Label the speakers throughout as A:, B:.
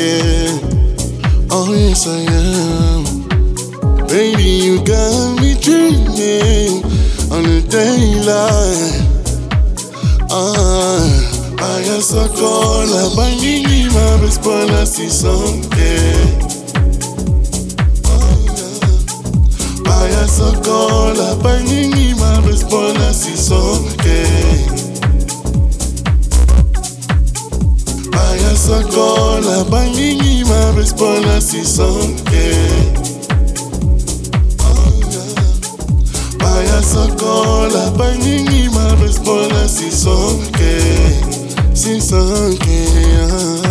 A: yeah. Oh, yes, I am. Baby, you got me dreaming on a daylight. Ah, I got so cold, I'm banging in my best, but I see something. Paya sokola, panini mabes bona si sonke sokola bangingi marespola sisonke oh, baya sokola bangingi marespola sisonke sisonke ah.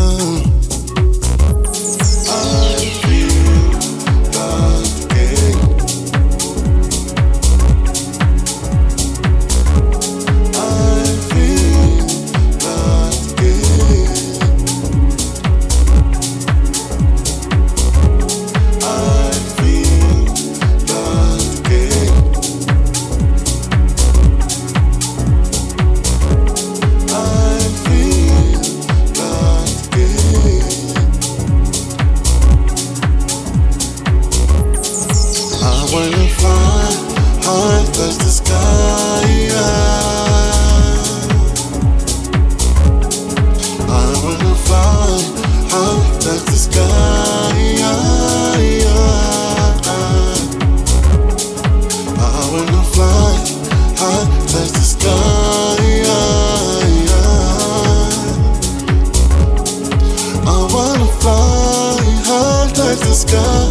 A: oh,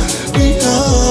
A: oh.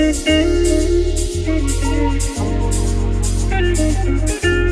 B: Why, why,